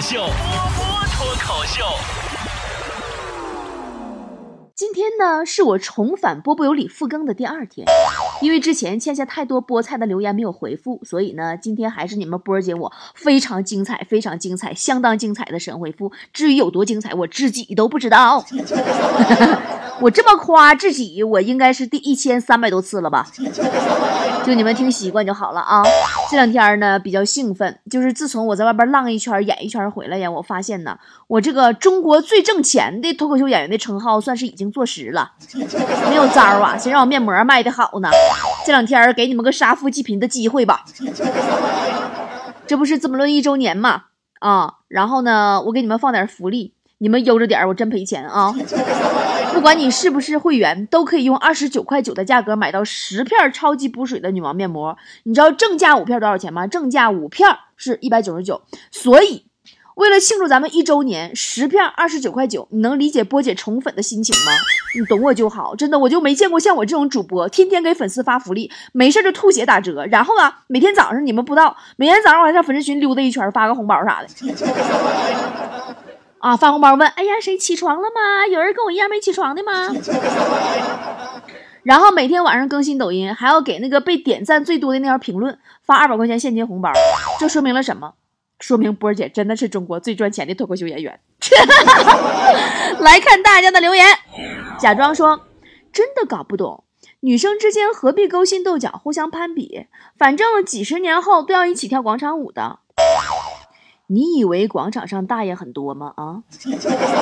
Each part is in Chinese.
秀，波波脱口秀。今天呢，是我重返波波有理复更的第二天，因为之前欠下太多菠菜的留言没有回复，所以呢，今天还是你们波姐我非常精彩、非常精彩、相当精彩的神回复。至于有多精彩，我自己都不知道。我这么夸自己，我应该是第一千三百多次了吧？就你们听习惯就好了啊。这两天呢比较兴奋，就是自从我在外边浪一圈、演一圈回来呀，我发现呢，我这个中国最挣钱的脱口秀演员的称号算是已经坐实了。没有招啊，谁让我面膜卖的好呢？这两天给你们个杀富济贫的机会吧。这不是《资本论》一周年嘛？啊，然后呢，我给你们放点福利，你们悠着点，我真赔钱啊。不管你是不是会员，都可以用二十九块九的价格买到十片超级补水的女王面膜。你知道正价五片多少钱吗？正价五片是一百九十九。所以，为了庆祝咱们一周年，十片二十九块九，你能理解波姐宠粉的心情吗？你懂我就好，真的，我就没见过像我这种主播，天天给粉丝发福利，没事就吐血打折，然后啊，每天早上你们不知道，每天早上我还上粉丝群溜达一圈，发个红包啥的。啊，发红包问，哎呀，谁起床了吗？有人跟我一样没起床的吗？然后每天晚上更新抖音，还要给那个被点赞最多的那条评论发二百块钱现金红包。这说明了什么？说明波姐真的是中国最赚钱的脱口秀演员。来看大家的留言，假装说真的搞不懂，女生之间何必勾心斗角、互相攀比？反正几十年后都要一起跳广场舞的。你以为广场上大爷很多吗？啊！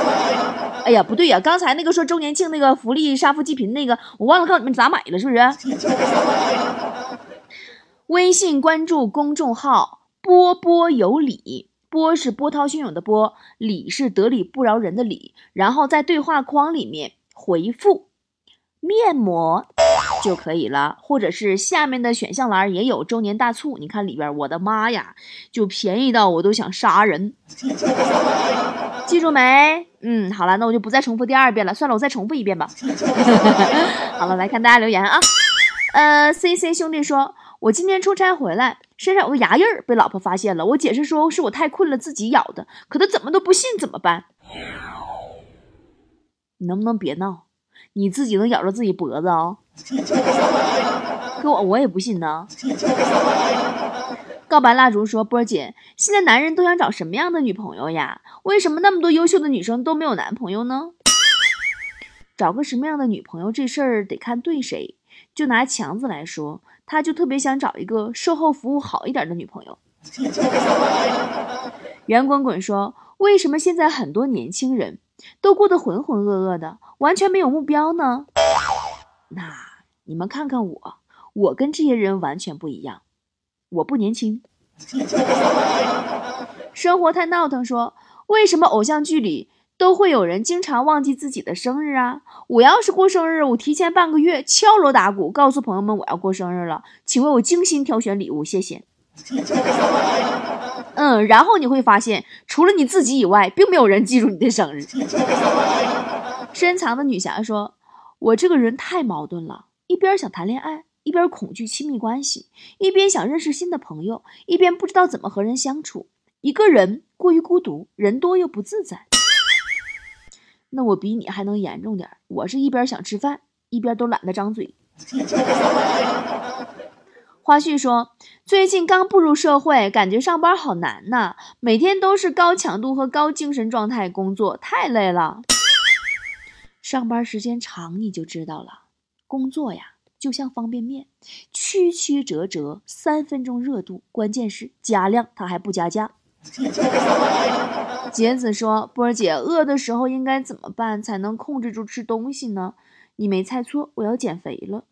哎呀，不对呀，刚才那个说周年庆那个福利杀富济贫那个，我忘了告诉你们咋买了，是不是？微信关注公众号“波波有理”，波是波涛汹涌的波，理是得理不饶人的理，然后在对话框里面回复“面膜”。就可以了，或者是下面的选项栏也有周年大促，你看里边，我的妈呀，就便宜到我都想杀人。记住没？嗯，好了，那我就不再重复第二遍了，算了，我再重复一遍吧。好了，来看大家留言啊。呃，C C 兄弟说，我今天出差回来，身上有个牙印儿被老婆发现了，我解释说是我太困了自己咬的，可他怎么都不信，怎么办？你能不能别闹？你自己能咬着自己脖子啊？可我我也不信呢。告白蜡烛说：“波姐，现在男人都想找什么样的女朋友呀？为什么那么多优秀的女生都没有男朋友呢？找个什么样的女朋友这事儿得看对谁。就拿强子来说，他就特别想找一个售后服务好一点的女朋友。”圆滚滚说：“为什么现在很多年轻人都过得浑浑噩噩的，完全没有目标呢？”那你们看看我，我跟这些人完全不一样，我不年轻。生活太闹腾，说为什么偶像剧里都会有人经常忘记自己的生日啊？我要是过生日，我提前半个月敲锣打鼓告诉朋友们我要过生日了，请为我精心挑选礼物，谢谢。嗯，然后你会发现，除了你自己以外，并没有人记住你的生日。深藏的女侠说。我这个人太矛盾了，一边想谈恋爱，一边恐惧亲密关系，一边想认识新的朋友，一边不知道怎么和人相处。一个人过于孤独，人多又不自在。那我比你还能严重点，我是一边想吃饭，一边都懒得张嘴。花絮说，最近刚步入社会，感觉上班好难呐，每天都是高强度和高精神状态工作，太累了。上班时间长，你就知道了。工作呀，就像方便面，曲曲折折，三分钟热度，关键是加量，它还不加价。杰子说：“波儿姐，饿的时候应该怎么办才能控制住吃东西呢？”你没猜错，我要减肥了。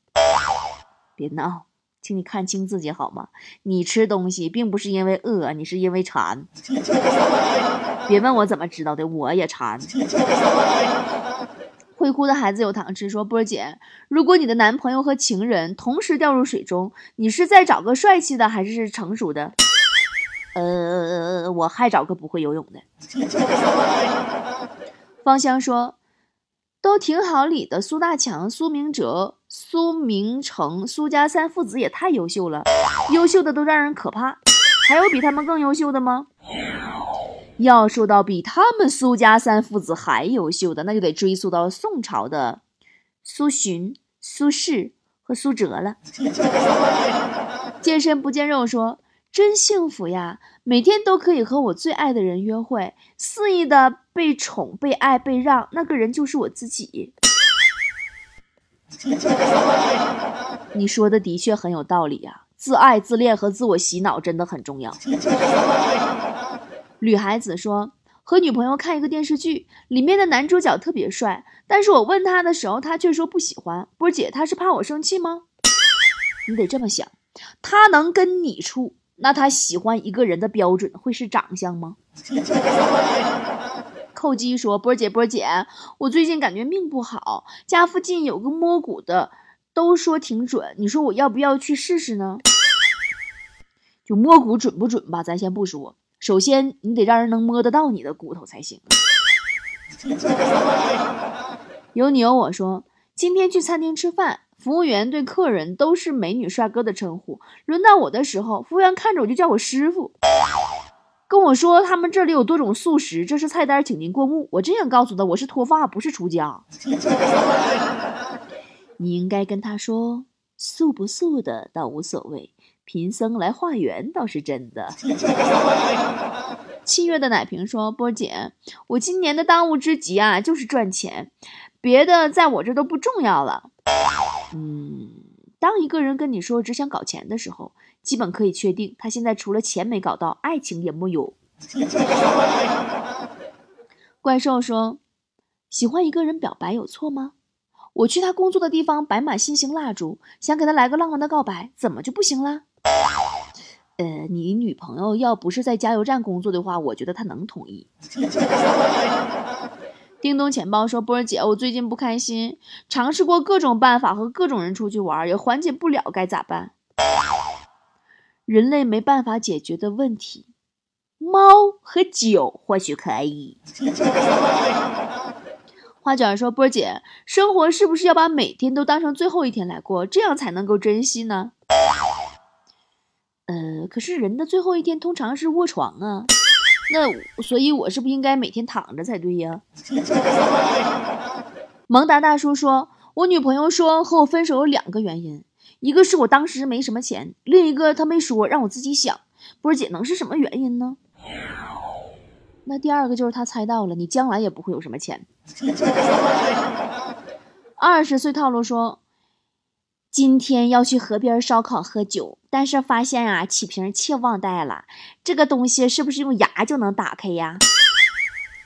别闹，请你看清自己好吗？你吃东西并不是因为饿，你是因为馋。别问我怎么知道的，我也馋。会哭的孩子有糖吃。说波姐，如果你的男朋友和情人同时掉入水中，你是在找个帅气的还是成熟的？呃，我还找个不会游泳的。芳香说，都挺好理的。苏大强、苏明哲、苏明成、苏家三父子也太优秀了，优秀的都让人可怕。还有比他们更优秀的吗？要说到比他们苏家三父子还优秀的，那就得追溯到宋朝的苏洵、苏轼和苏辙了。健身不见肉说。真幸福呀！每天都可以和我最爱的人约会，肆意的被宠、被爱、被让，那个人就是我自己。你说的的确很有道理呀，自爱、自恋和自我洗脑真的很重要。女孩子说，和女朋友看一个电视剧，里面的男主角特别帅，但是我问他的时候，他却说不喜欢。波姐，他是怕我生气吗？你得这么想，他能跟你处。那他喜欢一个人的标准会是长相吗？寇基说：“波姐，波姐，我最近感觉命不好，家附近有个摸骨的，都说挺准，你说我要不要去试试呢？就摸骨准不准吧？咱先不说，首先你得让人能摸得到你的骨头才行。有你有我说，今天去餐厅吃饭。”服务员对客人都是美女帅哥的称呼，轮到我的时候，服务员看着我就叫我师傅，跟我说他们这里有多种素食，这是菜单，请您过目。我这样告诉他，我是脱发，不是出家。你应该跟他说，素不素的倒无所谓，贫僧来化缘倒是真的。七月的奶瓶说：“波姐，我今年的当务之急啊，就是赚钱，别的在我这都不重要了。”嗯，当一个人跟你说只想搞钱的时候，基本可以确定他现在除了钱没搞到，爱情也木有。怪兽说：“喜欢一个人表白有错吗？我去他工作的地方摆满心形蜡烛，想给他来个浪漫的告白，怎么就不行了？”呃，你女朋友要不是在加油站工作的话，我觉得她能同意。叮咚钱包说：“波儿姐，我最近不开心，尝试过各种办法和各种人出去玩，也缓解不了，该咋办？人类没办法解决的问题，猫和酒或许可以。”花卷说：“波儿姐，生活是不是要把每天都当成最后一天来过，这样才能够珍惜呢？”可是人的最后一天通常是卧床啊。那所以，我是不是应该每天躺着才对呀？蒙达大叔说，我女朋友说和我分手有两个原因，一个是我当时没什么钱，另一个她没说，让我自己想。波姐，能是什么原因呢？那第二个就是他猜到了，你将来也不会有什么钱。二十岁套路说。今天要去河边烧烤喝酒，但是发现啊，起瓶器忘带了。这个东西是不是用牙就能打开呀？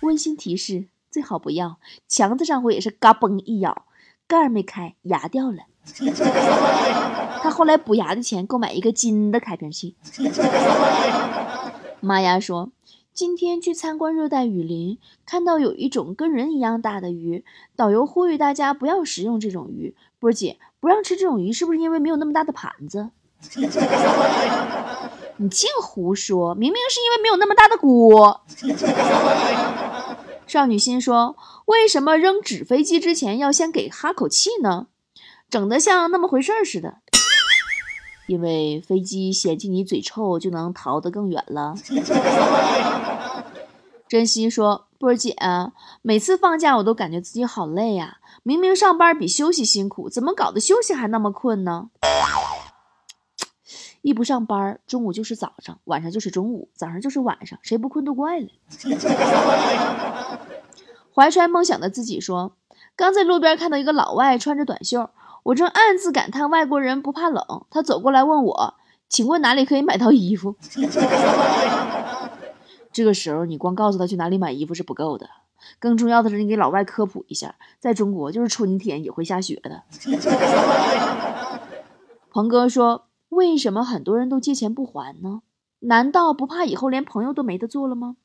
温馨提示：最好不要。强子上回也是嘎嘣一咬，盖儿没开，牙掉了。他后来补牙的钱购买一个金的开瓶器。妈呀，说今天去参观热带雨林，看到有一种跟人一样大的鱼，导游呼吁大家不要食用这种鱼。波姐。不让吃这种鱼，是不是因为没有那么大的盘子？你净胡说，明明是因为没有那么大的锅。少女心说：“为什么扔纸飞机之前要先给哈口气呢？整得像那么回事似的。”因为飞机嫌弃你嘴臭，就能逃得更远了。珍惜说：“波儿姐，每次放假我都感觉自己好累呀。”明明上班比休息辛苦，怎么搞得休息还那么困呢？一不上班，中午就是早上，晚上就是中午，早上就是晚上，谁不困都怪了。怀揣梦想的自己说：“刚在路边看到一个老外穿着短袖，我正暗自感叹外国人不怕冷。他走过来问我，请问哪里可以买到衣服？” 这个时候，你光告诉他去哪里买衣服是不够的。更重要的是，你给老外科普一下，在中国就是春天也会下雪的。鹏哥说：“为什么很多人都借钱不还呢？难道不怕以后连朋友都没得做了吗？”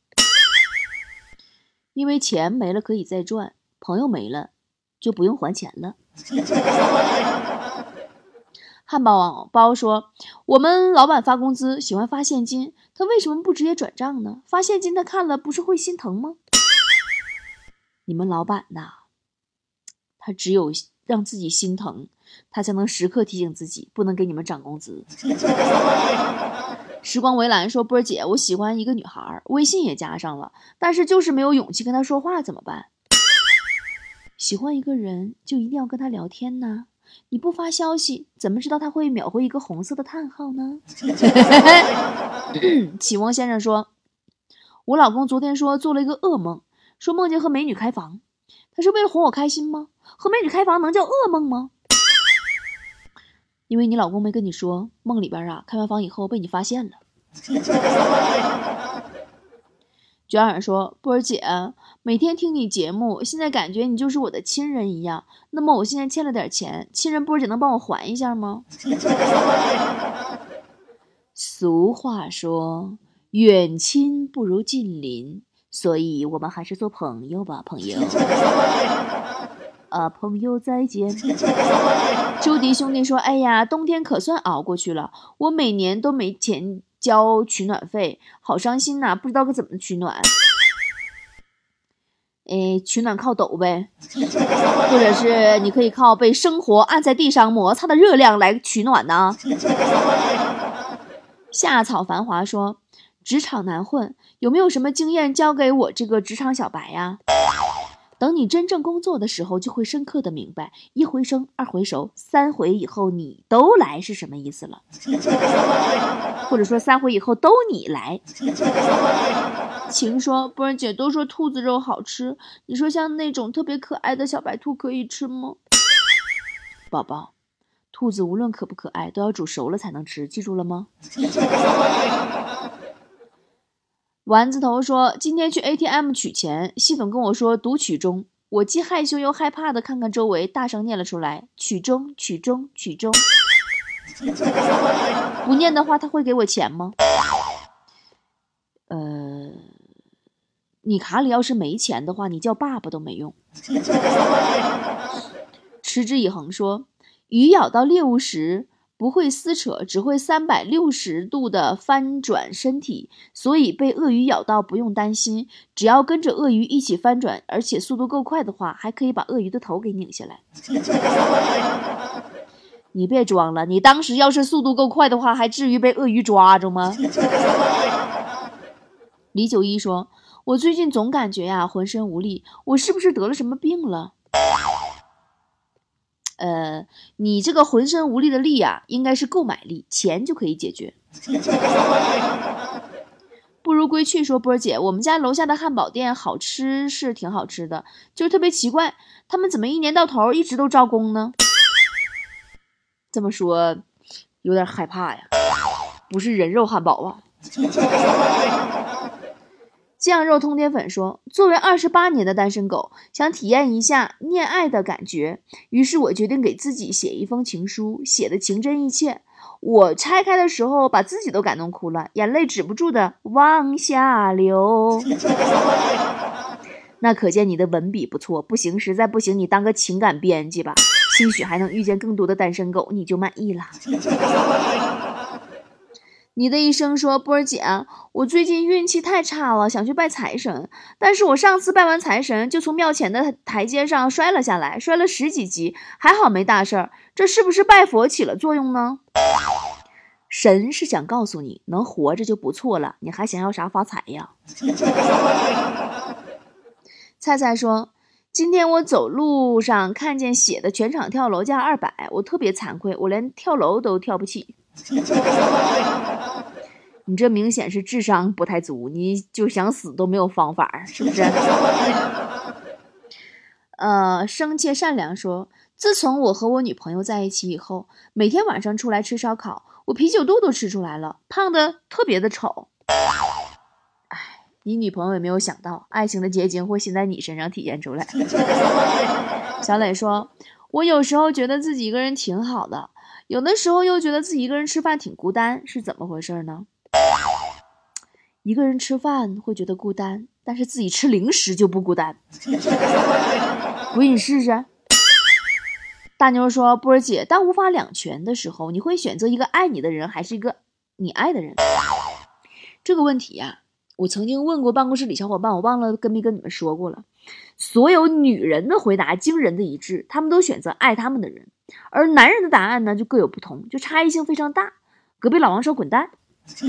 因为钱没了可以再赚，朋友没了就不用还钱了。汉堡王包说：“我们老板发工资喜欢发现金，他为什么不直接转账呢？发现金他看了不是会心疼吗？”你们老板呐，他只有让自己心疼，他才能时刻提醒自己不能给你们涨工资。时光围栏说：“波儿姐，我喜欢一个女孩，微信也加上了，但是就是没有勇气跟她说话，怎么办？”喜欢一个人就一定要跟他聊天呢？你不发消息，怎么知道他会秒回一个红色的叹号呢？启蒙先生说：“我老公昨天说做了一个噩梦，说梦见和美女开房，他是为了哄我开心吗？和美女开房能叫噩梦吗？因为你老公没跟你说，梦里边啊开完房以后被你发现了。”卷耳说：“波儿姐，每天听你节目，现在感觉你就是我的亲人一样。那么我现在欠了点钱，亲人波儿姐能帮我还一下吗？” 俗话说：“远亲不如近邻，所以我们还是做朋友吧，朋友。”啊，朋友再见。朱迪兄弟说：“哎呀，冬天可算熬过去了，我每年都没钱。”交取暖费，好伤心呐！不知道该怎么取暖。哎，取暖靠抖呗，或者是你可以靠被生活按在地上摩擦的热量来取暖呢。夏草繁华说：“职场难混，有没有什么经验教给我这个职场小白呀？”等你真正工作的时候，就会深刻的明白“一回生，二回熟，三回以后你都来”是什么意思了。或者说三回以后都你来。晴说：“波儿姐都说兔子肉好吃，你说像那种特别可爱的小白兔可以吃吗？”宝宝，兔子无论可不可爱，都要煮熟了才能吃，记住了吗？丸子头说：“今天去 ATM 取钱，系统跟我说读取中，我既害羞又害怕的看看周围，大声念了出来：取中，取中，取中。不念的话，他会给我钱吗？呃，你卡里要是没钱的话，你叫爸爸都没用。持之以恒说，鱼咬到猎物时。”不会撕扯，只会三百六十度的翻转身体，所以被鳄鱼咬到不用担心，只要跟着鳄鱼一起翻转，而且速度够快的话，还可以把鳄鱼的头给拧下来。你别装了，你当时要是速度够快的话，还至于被鳄鱼抓住吗？李九一说：“我最近总感觉呀，浑身无力，我是不是得了什么病了？”呃，你这个浑身无力的力呀，应该是购买力，钱就可以解决。不如归去说，波儿姐，我们家楼下的汉堡店好吃是挺好吃的，就是特别奇怪，他们怎么一年到头一直都招工呢？这么说有点害怕呀，不是人肉汉堡啊。酱肉通天粉说：“作为二十八年的单身狗，想体验一下恋爱的感觉，于是我决定给自己写一封情书，写的情真意切。我拆开的时候，把自己都感动哭了，眼泪止不住的往下流。那可见你的文笔不错，不行，实在不行，你当个情感编辑吧，兴许还能遇见更多的单身狗，你就满意了。”你的一生说：“波儿姐，我最近运气太差了，想去拜财神。但是我上次拜完财神，就从庙前的台阶上摔了下来，摔了十几级，还好没大事儿。这是不是拜佛起了作用呢？神是想告诉你，能活着就不错了，你还想要啥发财呀？” 菜菜说：“今天我走路上看见写的全场跳楼价二百，我特别惭愧，我连跳楼都跳不起。”你这明显是智商不太足，你就想死都没有方法，是不是？呃，生切善良说，自从我和我女朋友在一起以后，每天晚上出来吃烧烤，我啤酒肚都吃出来了，胖的特别的丑。哎，你女朋友也没有想到，爱情的结晶会先在你身上体现出来。小磊说，我有时候觉得自己一个人挺好的。有的时候又觉得自己一个人吃饭挺孤单，是怎么回事呢？一个人吃饭会觉得孤单，但是自己吃零食就不孤单。我给你试试。大妞说：“波儿姐，当无法两全的时候，你会选择一个爱你的人，还是一个你爱的人？”这个问题呀，我曾经问过办公室里小伙伴，我忘了跟没跟你们说过了。所有女人的回答惊人的一致，他们都选择爱他们的人。而男人的答案呢，就各有不同，就差异性非常大。隔壁老王说滚蛋，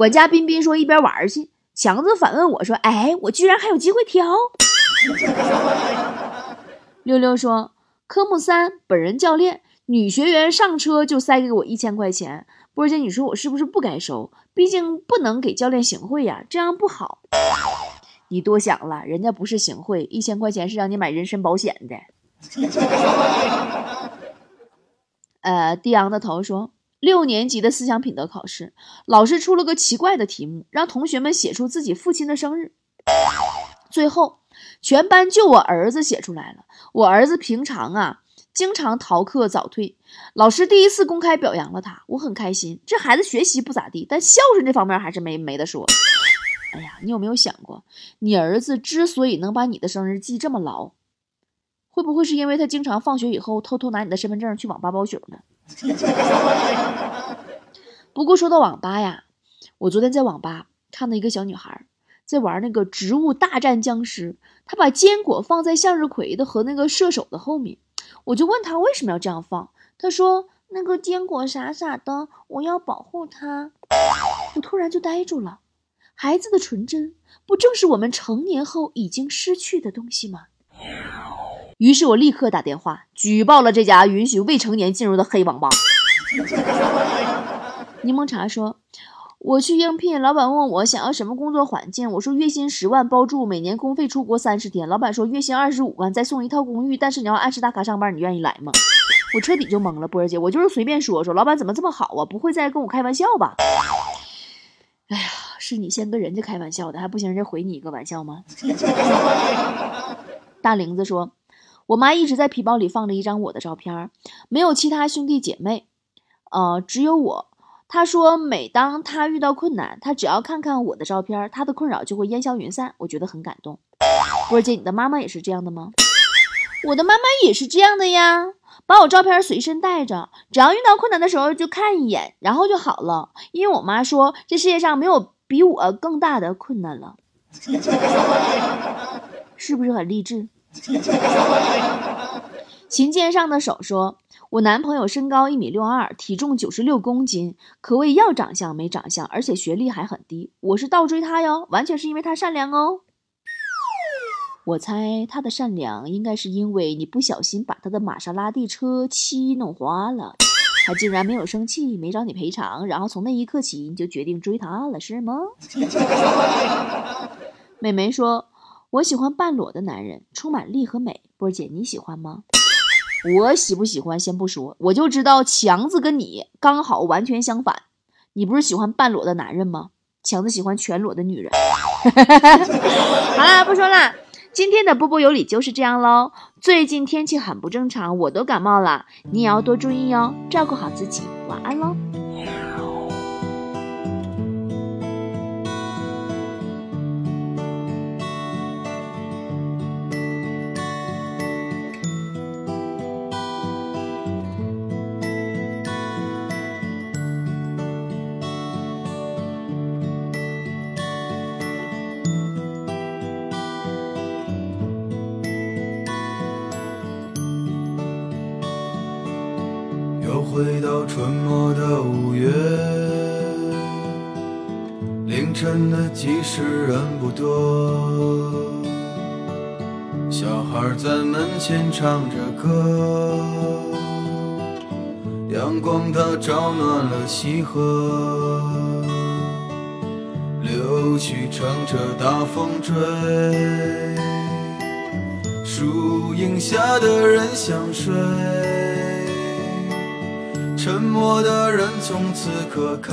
管家彬彬说一边玩去，强子反问我说：“哎，我居然还有机会挑？”六六说：“科目三，本人教练，女学员上车就塞给我一千块钱。波姐，你说我是不是不该收？毕竟不能给教练行贿呀，这样不好。你多想了，人家不是行贿，一千块钱是让你买人身保险的。”呃，低昂的头说，六年级的思想品德考试，老师出了个奇怪的题目，让同学们写出自己父亲的生日。最后，全班就我儿子写出来了。我儿子平常啊，经常逃课早退，老师第一次公开表扬了他，我很开心。这孩子学习不咋地，但孝顺这方面还是没没得说。哎呀，你有没有想过，你儿子之所以能把你的生日记这么牢？会不会是因为他经常放学以后偷偷拿你的身份证去网吧包宿呢？不过说到网吧呀，我昨天在网吧看到一个小女孩在玩那个《植物大战僵尸》，她把坚果放在向日葵的和那个射手的后面，我就问她为什么要这样放，她说那个坚果傻傻的，我要保护它。我突然就呆住了，孩子的纯真不正是我们成年后已经失去的东西吗？于是我立刻打电话举报了这家允许未成年进入的黑网吧。柠檬茶说：“我去应聘，老板问我想要什么工作环境，我说月薪十万包住，每年公费出国三十天。老板说月薪二十五万再送一套公寓，但是你要按时打卡上班，你愿意来吗？”我彻底就懵了，波儿姐，我就是随便说说，老板怎么这么好啊？不会再跟我开玩笑吧？哎呀，是你先跟人家开玩笑的，还不行，人家回你一个玩笑吗？大玲子说。我妈一直在皮包里放着一张我的照片，没有其他兄弟姐妹，呃，只有我。她说，每当她遇到困难，她只要看看我的照片，她的困扰就会烟消云散。我觉得很感动。波儿姐，你的妈妈也是这样的吗？我的妈妈也是这样的呀，把我照片随身带着，只要遇到困难的时候就看一眼，然后就好了。因为我妈说，这世界上没有比我更大的困难了，是不是很励志？琴键上的手说：“我男朋友身高一米六二，体重九十六公斤，可谓要长相没长相，而且学历还很低。我是倒追他哟，完全是因为他善良哦。我猜他的善良应该是因为你不小心把他的玛莎拉蒂车漆弄花了，他竟然没有生气，没找你赔偿，然后从那一刻起你就决定追他了，是吗？”美眉说。我喜欢半裸的男人，充满力和美。波姐，你喜欢吗？我喜不喜欢先不说，我就知道强子跟你刚好完全相反。你不是喜欢半裸的男人吗？强子喜欢全裸的女人。好啦，不说了，今天的波波有理就是这样喽。最近天气很不正常，我都感冒了，你也要多注意哦，照顾好自己。晚安喽。凌晨的集市人不多，小孩在门前唱着歌，阳光它照暖了溪河，柳絮乘着大风追，树荫下的人想睡。沉默的人从此刻开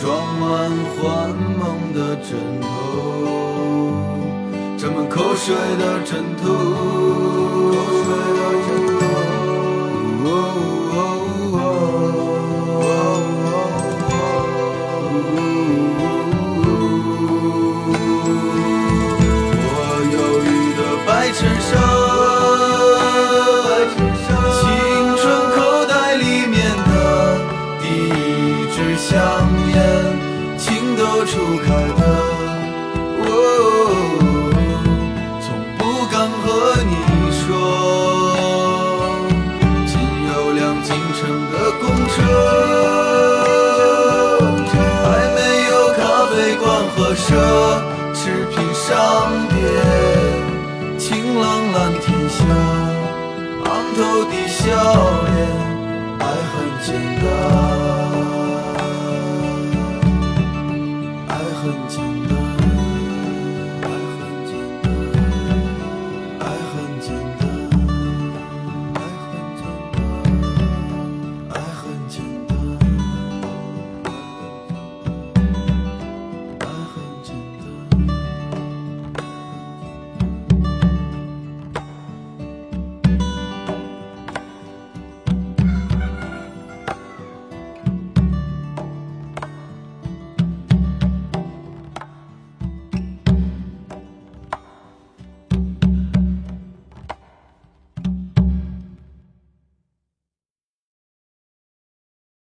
装满幻梦的枕头，沾满口水的枕头，上边。晴朗蓝天下，昂头的笑脸，爱很简单。